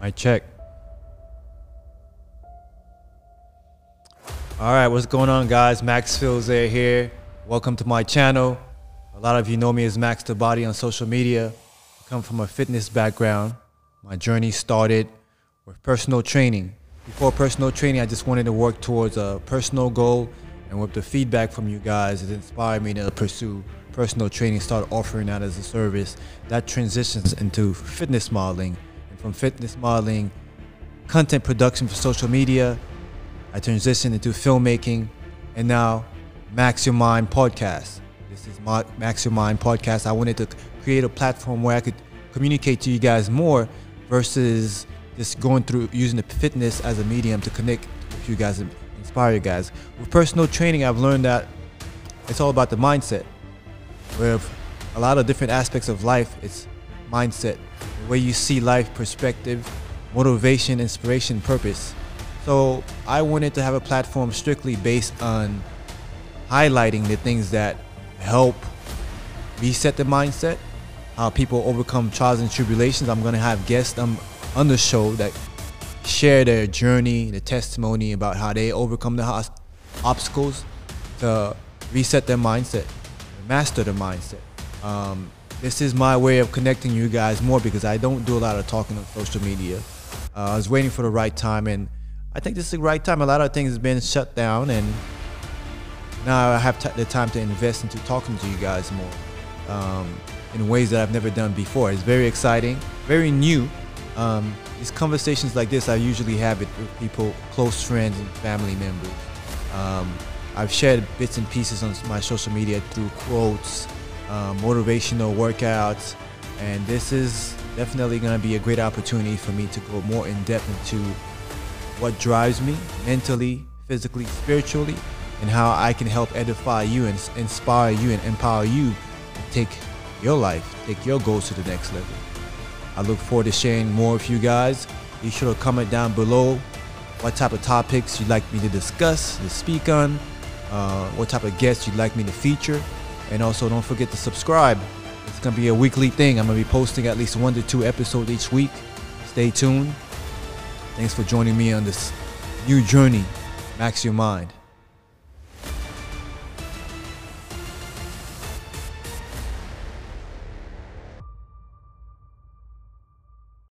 I check. All right, what's going on, guys? Max Filzer here. Welcome to my channel. A lot of you know me as Max the Body on social media. I come from a fitness background. My journey started with personal training. Before personal training, I just wanted to work towards a personal goal, and with the feedback from you guys, it inspired me to pursue personal training, start offering that as a service. That transitions into fitness modeling, from fitness modeling, content production for social media, I transitioned into filmmaking, and now Max Your Mind podcast. This is my Max Your Mind podcast. I wanted to create a platform where I could communicate to you guys more versus just going through using the fitness as a medium to connect with you guys and inspire you guys. With personal training, I've learned that it's all about the mindset. With a lot of different aspects of life, it's mindset, the way you see life, perspective, motivation, inspiration, purpose. So I wanted to have a platform strictly based on highlighting the things that help reset the mindset, how people overcome trials and tribulations. I'm gonna have guests um, on the show that share their journey, the testimony about how they overcome the obstacles to reset their mindset, master their mindset. Um, this is my way of connecting you guys more because I don't do a lot of talking on social media. Uh, I was waiting for the right time, and I think this is the right time. A lot of things have been shut down, and now I have the time to invest into talking to you guys more um, in ways that I've never done before. It's very exciting, very new. Um, these conversations like this, I usually have it with people, close friends and family members. Um, I've shared bits and pieces on my social media through quotes, uh, motivational workouts, and this is definitely going to be a great opportunity for me to go more in depth into what drives me mentally, physically, spiritually, and how I can help edify you and inspire you and empower you to take your life, take your goals to the next level. I look forward to sharing more with you guys. Be sure to comment down below what type of topics you'd like me to discuss, to speak on, uh, what type of guests you'd like me to feature. And also don't forget to subscribe. It's gonna be a weekly thing. I'm gonna be posting at least one to two episodes each week. Stay tuned. Thanks for joining me on this new journey. Max your mind.